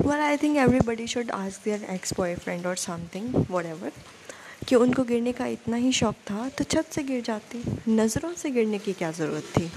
Well I think everybody should ask their ex boyfriend और something what कि उनको गिरने का इतना ही शौक था तो छत से गिर जाती, नज़रों से गिरने की क्या ज़रूरत थी?